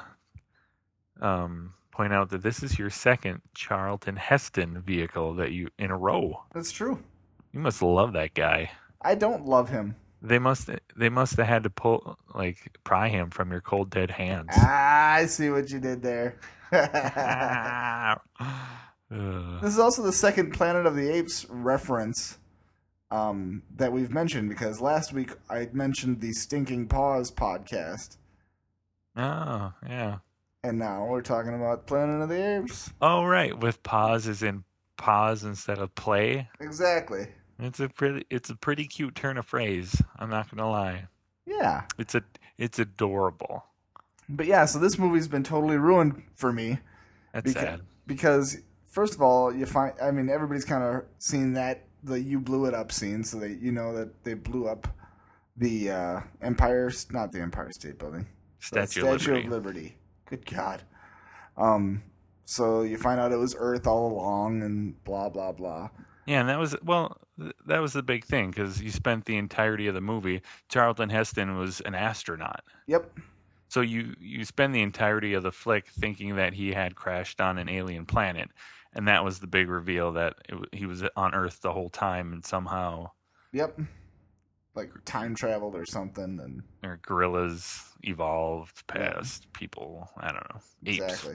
um, point out that this is your second Charlton Heston vehicle that you in a row. That's true. You must love that guy. I don't love him. They must they must have had to pull like pry him from your cold dead hands. Ah, I see what you did there. This is also the second Planet of the Apes reference um, that we've mentioned because last week I mentioned the Stinking Pause podcast, oh, yeah. and now we're talking about Planet of the Apes. Oh right, with pause as in pause instead of play. Exactly. It's a pretty it's a pretty cute turn of phrase. I'm not gonna lie. Yeah. It's a it's adorable. But yeah, so this movie's been totally ruined for me. That's Beca- sad. Because first of all, you find I mean everybody's kind of seen that the you blew it up scene, so that you know that they blew up the uh, Empire, not the Empire State Building, the Statue of Liberty. of Liberty. Good God. Um. So you find out it was Earth all along, and blah blah blah. Yeah, and that was well, that was the big thing because you spent the entirety of the movie. Charlton Heston was an astronaut, Yep. So you you spend the entirety of the flick thinking that he had crashed on an alien planet, and that was the big reveal that it, he was on Earth the whole time and somehow Yep. Like time traveled or something, and or gorillas evolved past people. I don't know. Apes. exactly.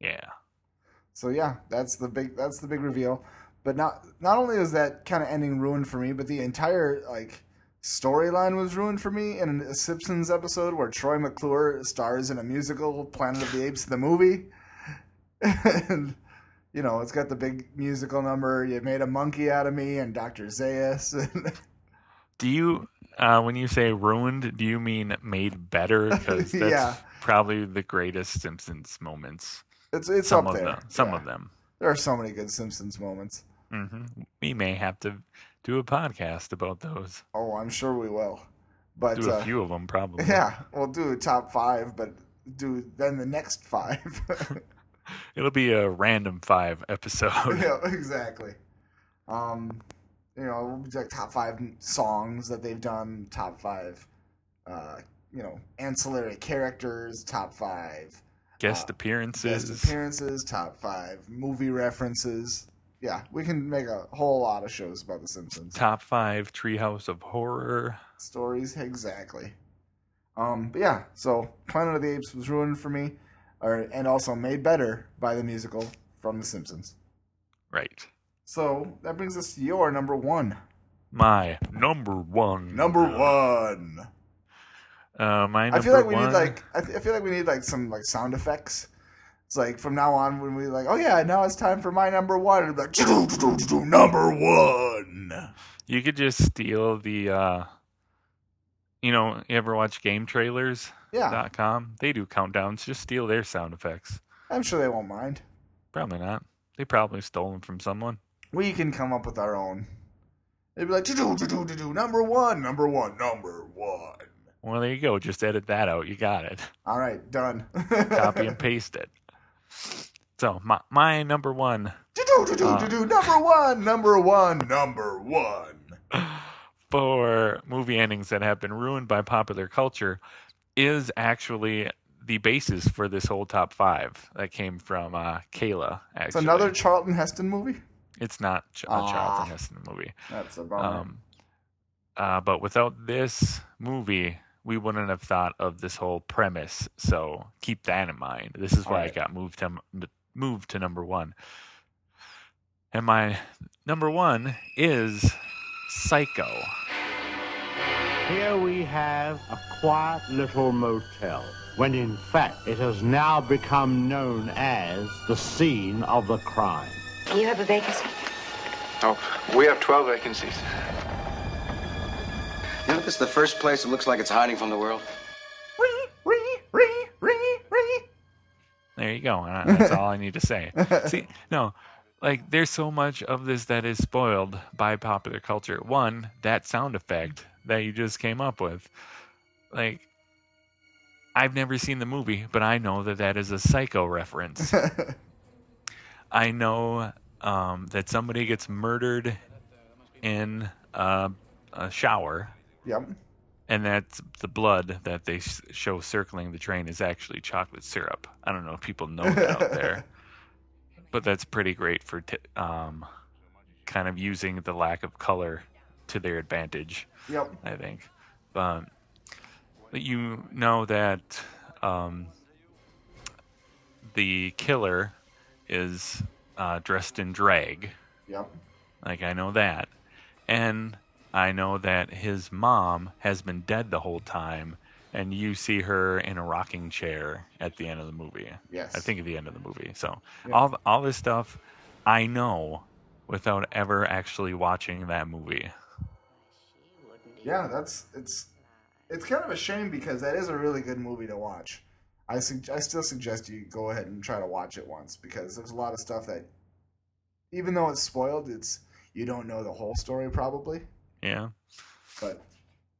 Yeah. So yeah, that's the big that's the big reveal. But not not only was that kind of ending ruined for me, but the entire like storyline was ruined for me in a Simpsons episode where Troy McClure stars in a musical, Planet of the Apes, the movie. and you know, it's got the big musical number. You made a monkey out of me, and Doctor Zaius. Do you, uh, when you say ruined, do you mean made better? Because that's Yeah. probably the greatest Simpsons moments. it's it's some up of there. them. Some Yeah. of them. There are so many good Simpsons moments. hmm We may have to do a podcast about those. Oh, I'm sure we will. But do a uh, few of them, probably. Yeah, we'll do a top five, but do then the next five. It'll be a random five episode. yeah, exactly. Um, you know, like top five songs that they've done, top five, uh, you know, ancillary characters, top five Guest uh, appearances. guest appearances, top five movie references. Yeah, we can make a whole lot of shows about The Simpsons. Top five Treehouse of Horror. stories exactly um but yeah so planet of the apes was ruined for me or and also made better by the musical from the simpsons Right. so that brings us to your number one My number one. number one Uh, my number i feel like we one. need like I, th- I feel like we need like some like sound effects it's like from now on when we like oh yeah now it's time for my number one it'll like number one You could just steal the. uh You know, you ever watch GameTrailers? Yeah. Dot com. They do countdowns. Just steal their sound effects. i'm sure they won't mind Probably not. They probably stole them from someone. we can come up with our own they'd be like do do do do do number one number one number one Well, there you go. Just edit that out. You got it. All right, done. Copy and paste it. So my my number one number one, number one, number one. for movie endings that have been ruined by popular culture is actually the basis for this whole top five that came from uh, Kayla. Actually, It's another Charlton Heston movie. It's not a Ah. Charlton Heston movie. That's a bummer. Um, uh, but without this movie, we wouldn't have thought of this whole premise. So keep that in mind. This is why Alright. it got moved to moved to number one. And my number one is Psycho. Here we have a quiet little motel, when in fact it has now become known as the scene of the crime. You have a vacancy? Oh, we have 12 vacancies. You know, this is the first place that looks like it's hiding from the world. There you go. That's all I need to say. See, no, like there's so much of this that is spoiled by popular culture. One, that sound effect that you just came up with. Like, I've never seen the movie, but I know that that is a psycho reference. I know um, that somebody gets murdered in uh, a shower. Yep. and that's the blood that they show circling the train is actually chocolate syrup. I don't know if people know that out there, but that's pretty great for t- um, kind of using the lack of color to their advantage. Yep. I think. Um, but you know that um, the killer is uh, dressed in drag. Yep. Like I know that, and I know that his mom has been dead the whole time, and you see her in a rocking chair at the end of the movie. Yes. I think at the end of the movie. So Yeah. all all this stuff, I know without ever actually watching that movie. Yeah, that's it's it's kind of a shame because that is a really good movie to watch. I sug- I still suggest you go ahead and try to watch it once because there's a lot of stuff that even though it's spoiled, it's you don't know the whole story probably. Yeah. But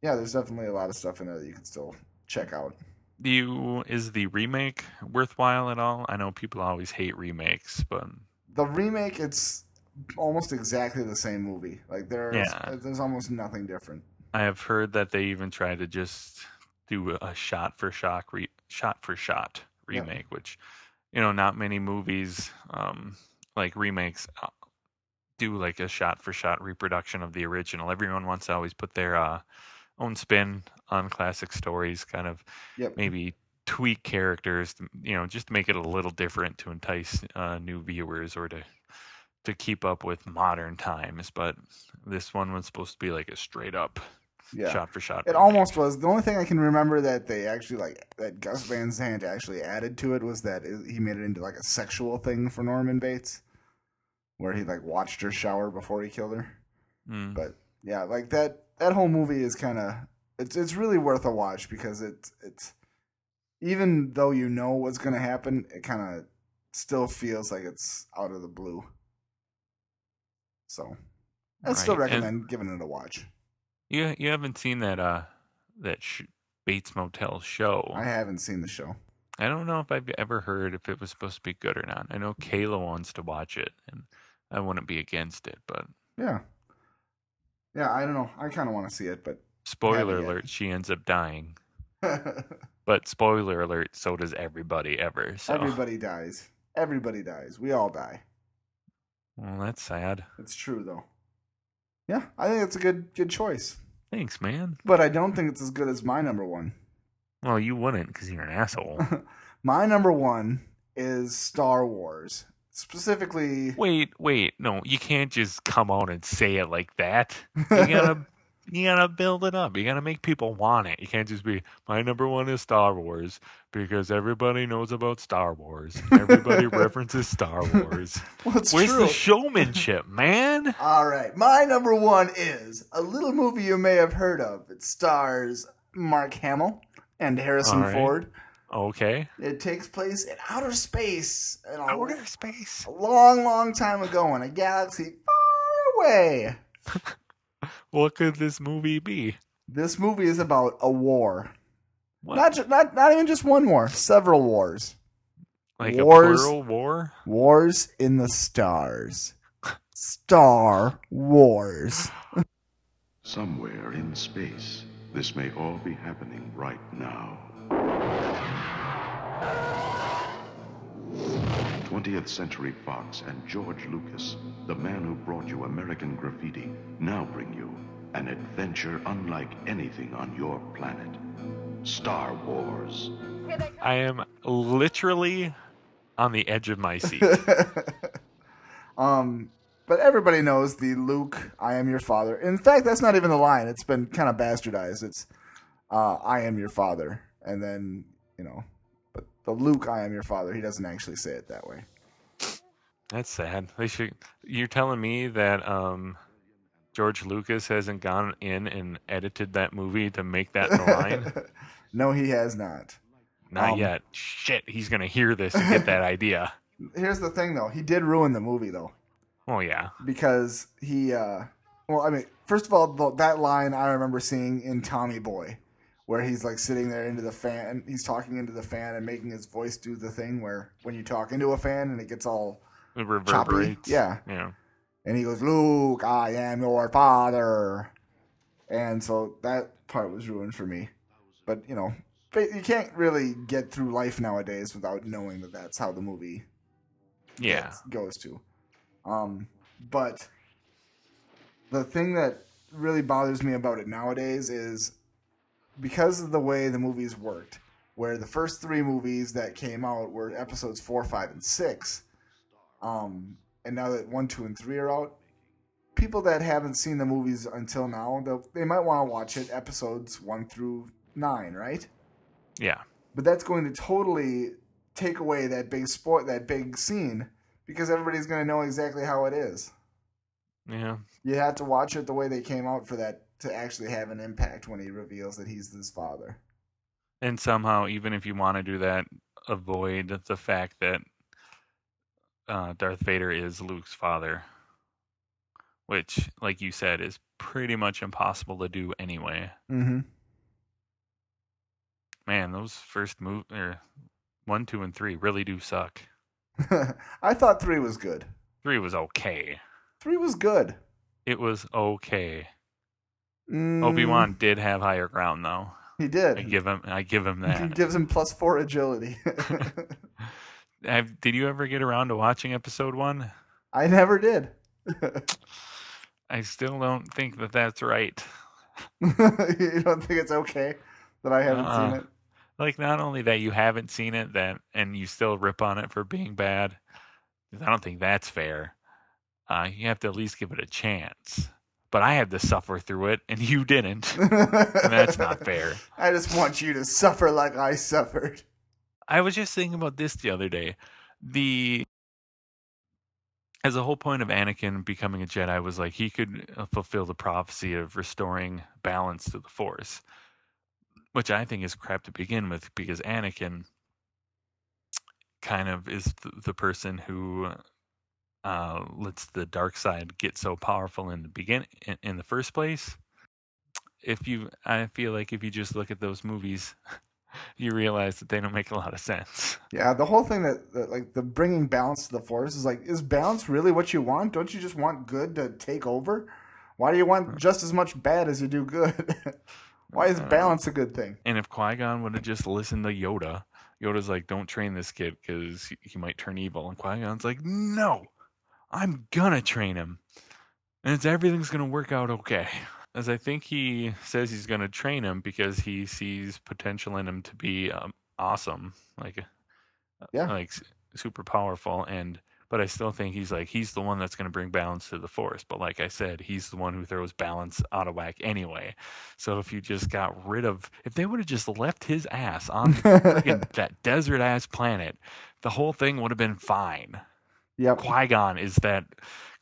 yeah, there's definitely a lot of stuff in there that you can still check out. Do you is the remake worthwhile at all? I know people always hate remakes, but The remake, it's almost exactly the same movie. Like there's Yeah. there's almost nothing different. I have heard that they even tried to just do a shot for shot re- shot for shot Yeah. remake, which you know not many movies um, like remakes uh, do like a shot for shot reproduction of the original. Everyone wants to always put their uh, own spin on classic stories, kind of Yep. maybe tweak characters, to, you know, just to make it a little different to entice uh, new viewers or to to keep up with modern times. But this one was supposed to be like a straight up Yeah. shot for shot. It almost was. The only thing I can remember that they actually like that Gus Van Sant actually added to it was that it, he made it into like a sexual thing for Norman Bates, where he like watched her shower before he killed her. Mm. But yeah, like that that whole movie is kind of it's it's really worth a watch because it's it's even though you know what's gonna happen, it kind of still feels like it's out of the blue. So I still Right, and- recommend giving it a watch. You you haven't seen that uh that sh- Bates Motel show? I haven't seen the show. I don't know if I've ever heard if it was supposed to be good or not. I know Kayla wants to watch it, and I wouldn't be against it. But Yeah. Yeah, I don't know. I kind of want to see it, but spoiler Haven't yet. alert: she ends up dying. But spoiler alert: so does everybody ever. So everybody dies. Everybody dies. We all die. well, that's sad. It's true though. Yeah, I think it's a good good choice. Thanks, man. But I don't think it's as good as my number one. Well, you wouldn't because you're an asshole. My number one is Star Wars. Specifically, wait, wait, no, you can't just come out and say it like that. You gotta, you gotta build it up. You gotta make people want it. You can't just be my number one is Star Wars because everybody knows about Star Wars. Everybody references Star Wars. Well, Where's true. the showmanship, man? All right, my number one is a little movie you may have heard of. It stars Mark Hamill and Harrison right. Ford. Okay. It takes place in outer space. In a, Outer space. A long, long time ago in a galaxy far away. What could this movie be? This movie is about a war. What? Not, ju- not not even just one war, several wars. Like Wars- a plural war? Wars in the stars. Star Wars. Somewhere in space, this may all be happening right now. 20th Century Fox and George Lucas, the man who brought you American Graffiti, now bring you an adventure unlike anything on your planet Star Wars. I am literally on the edge of my seat. Um, but everybody knows the Luke, I am your father. In fact, that's not even the line. It's been kind of bastardized. It's, uh, I am your father. And then, you know, but the Luke, I am your father, he doesn't actually say it that way. That's sad. They should. You're telling me that um, George Lucas hasn't gone in and edited that movie to make that the line? no, he has not. Not Um, yet. Shit, he's gonna hear this and get that idea. Here's the thing, though. He did ruin the movie, though. Oh yeah. because he uh well i mean first of all th- that line i remember seeing in tommy boy where he's like sitting there into the fan he's talking into the fan and making his voice do the thing where when you talk into a fan and it gets all It choppy yeah Yeah. and he goes luke i am your father and so that part was ruined for me. But you know, you can't really get through life nowadays without knowing that that's how the movie Yeah. gets- goes to. Um, but the thing that really bothers me about it nowadays is because of the way the movies worked, where the first three movies that came out were episodes four, five, and six. Um, and now that one, two, and three are out, people that haven't seen the movies until now, they might want to watch it episodes one through nine, right? Yeah. But that's going to totally take away that big sport, that big scene, because everybody's going to know exactly how it is. Yeah. You have to watch it the way they came out for that to actually have an impact when he reveals that he's his father. And somehow, even if you want to do that, avoid the fact that uh, Darth Vader is Luke's father, which, like you said, is pretty much impossible to do anyway. Mm-hmm. Man, those first move or one, two, and three really do suck. I thought three was good. Three was okay. Three was good. It was okay. Mm, Obi Wan did have higher ground though. He did. I give him. I give him that. He gives him plus four agility. Have, did you ever get around to watching episode one? I never did. I still don't think that that's right. you don't think it's okay that I haven't Uh-uh. seen it? Like, not only that you haven't seen it, that and you still rip on it for being bad. I don't think that's fair. Uh, you have to at least give it a chance. But I had to suffer through it, and you didn't. and that's not fair. I just want you to suffer like I suffered. I was just thinking about this the other day. The as a whole point of Anakin becoming a Jedi was like he could uh, fulfill the prophecy of restoring balance to the Force, which I think is crap to begin with because Anakin kind of is the, the person who uh, lets the dark side get so powerful in the begin in, in the first place. If you, I feel like if you just look at those movies, you realize that they don't make a lot of sense. Yeah, the whole thing that, that like the bringing balance to the force is like, is balance really what you want? Don't you just want good to take over? Why do you want just as much bad as you do good? Why is balance a good thing? And if Qui Gon would have just listened to Yoda, Yoda's like, "Don't train this kid because he, he might turn evil," and Qui Gon's like, "No, I'm gonna train him, and it's everything's gonna work out okay." As I think he says he's gonna train him because he sees potential in him to be um, awesome, like Yeah. like super powerful and but I still think he's like he's the one that's to bring balance to the force. But like I said, he's the one who throws balance out of whack anyway. So if you just got rid of, if they would have just left his ass on that desert ass planet, the whole thing would have been fine. Yep. Qui Gon is that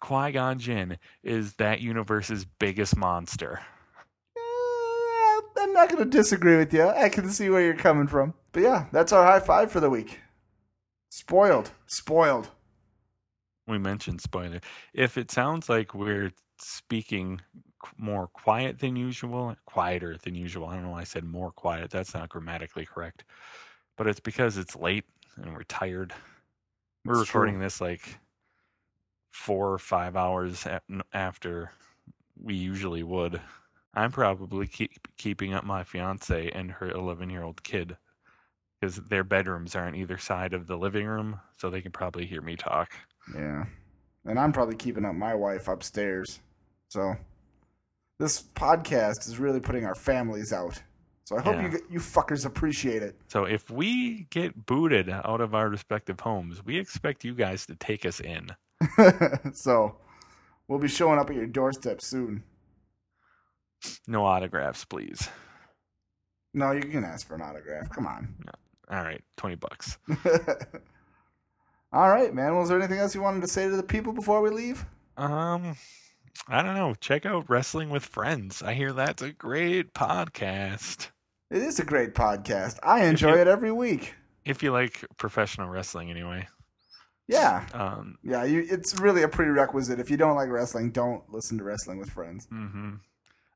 Qui Gon Jinn is that universe's biggest monster. Eh, I'm not going to disagree with you. I can see where you're coming from. But yeah, that's our high five for the week. Spoiled. Spoiled. we mentioned spoiler. If it sounds like we're speaking more quiet than usual, quieter than usual, I don't know why I said more quiet. That's not grammatically correct. But it's because it's late and we're tired. We're It's true. recording this like four or five hours after we usually would. I'm probably keep, keeping up my fiance and her 11 year old kid because their bedrooms are on either side of the living room, so they can probably hear me talk. Yeah. And I'm probably keeping up my wife upstairs. So this podcast is really putting our families out. So I hope Yeah. you you fuckers appreciate it. So if we get booted out of our respective homes, we expect you guys to take us in. so we'll be showing up at your doorstep soon. No autographs, please. No, you can ask for an autograph. Come on. All right, 20 bucks. All right, man. Was there anything else you wanted to say to the people before we leave? Um I don't know. Check out Wrestling with Friends. I hear that's a great podcast. It is a great podcast. I enjoy it every week. If you like professional wrestling anyway. Yeah. Um Yeah, you, it's really a prerequisite. If you don't like wrestling, don't listen to Wrestling with Friends. mhm.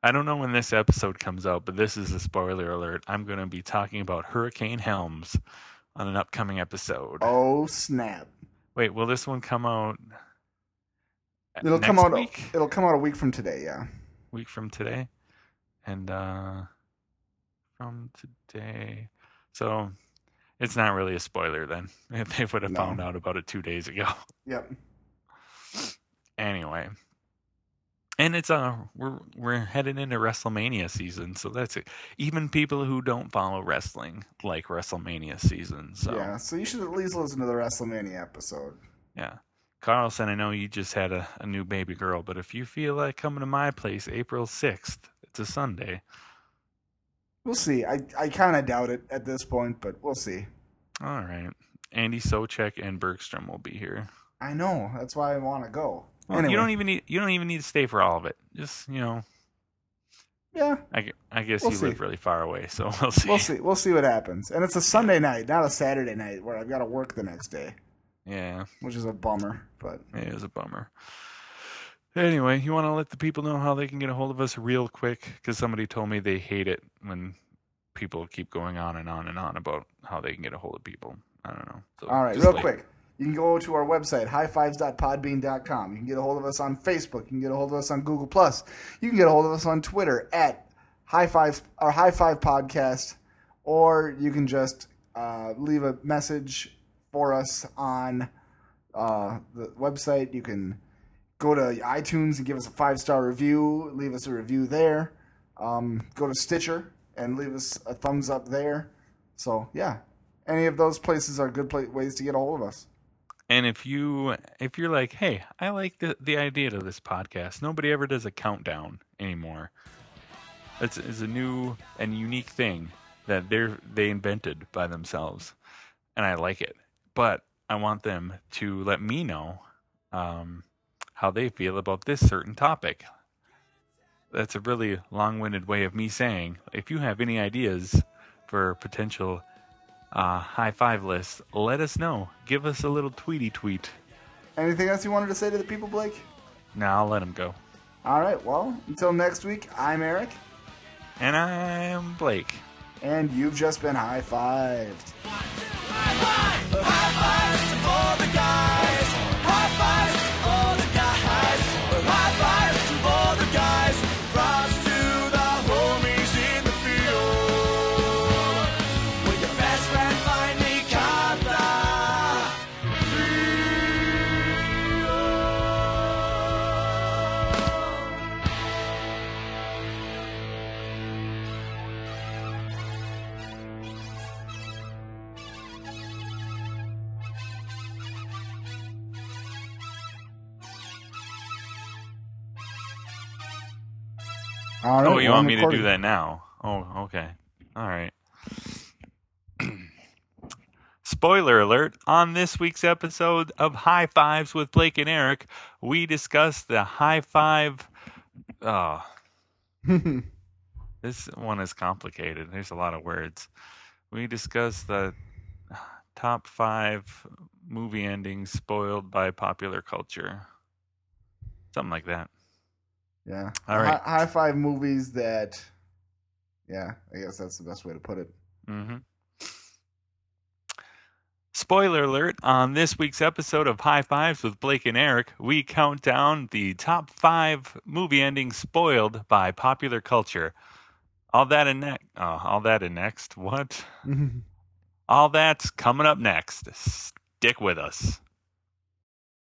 I don't know when this episode comes out, but this is a spoiler alert. I'm going to be talking about Hurricane Helms on an upcoming episode. Oh, snap. Wait, will this one come out It'll come out week? it'll come out a week from today, yeah. week from today. And uh, from today, so it's not really a spoiler then. They would have No. found out about it two days ago. Yep. anyway, and it's uh we're we're headed into WrestleMania season, so that's it. Even people who don't follow wrestling like WrestleMania season. So Yeah, so you should at least listen to the WrestleMania episode. Yeah. Carlson, I know you just had a, a new baby girl, but if you feel like coming to my place April 6th, it's a Sunday. We'll see. I, I kind of doubt it at this point, but we'll see. All right. Andy Socek and Bergstrom will be here. I know. That's why I want to go. Well, anyway, You don't even need you don't even need to stay for all of it. Just, you know, yeah, I, I guess We'll you see. live really far away, so we'll see. we'll see. We'll see what happens. And it's a Sunday night, not a Saturday night where I've got to work the next day, Yeah, which is a bummer. But it is a bummer. Anyway, you want to let the people know how they can get a hold of us real quick? Because somebody told me they hate it when people keep going on and on and on about how they can get a hold of people. I don't know. So all right, real like- quick. You can go to our website, highfives.podbean.com. You can get a hold of us on Facebook. You can get a hold of us on Google Plus. You can get a hold of us on Twitter at High Five or High Five Podcast, or you can just uh, leave a message for us on uh, the website. You can go to iTunes and give us a five star review. Leave us a review there. Um, go to Stitcher and leave us a thumbs up there. So yeah, any of those places are good ways to get a hold of us. And if you if you're like, hey, I like the the idea of this podcast. Nobody ever does a countdown anymore. It's, it's a new and unique thing that they're they invented by themselves, and I like it. But I want them to let me know um, how they feel about this certain topic. That's a really long-winded way of me saying, if you have any ideas for potential uh, high five lists, let us know. Give us a little tweety tweet. Anything else you wanted to say to the people, Blake? Now I'll let him go. All right. Well, until next week, I'm Eric, And I'm Blake. and you've just been high fived. All right. oh, you want me to do that now? Oh, okay. All right. Spoiler alert on this week's episode of High Fives with Blake and Eric, we discuss the high five. Oh, this one is complicated. There's a lot of words. We discuss the top five movie endings spoiled by popular culture. Something like that. Yeah. All right. High, high five movies that. Yeah, I guess that's the best way to put it. Mm-hmm. Spoiler alert on this week's episode of High Fives with Blake and Eric, we count down the top five movie endings spoiled by popular culture. All that and next. Oh, all that and next. What? all that's coming up next. Stick with us.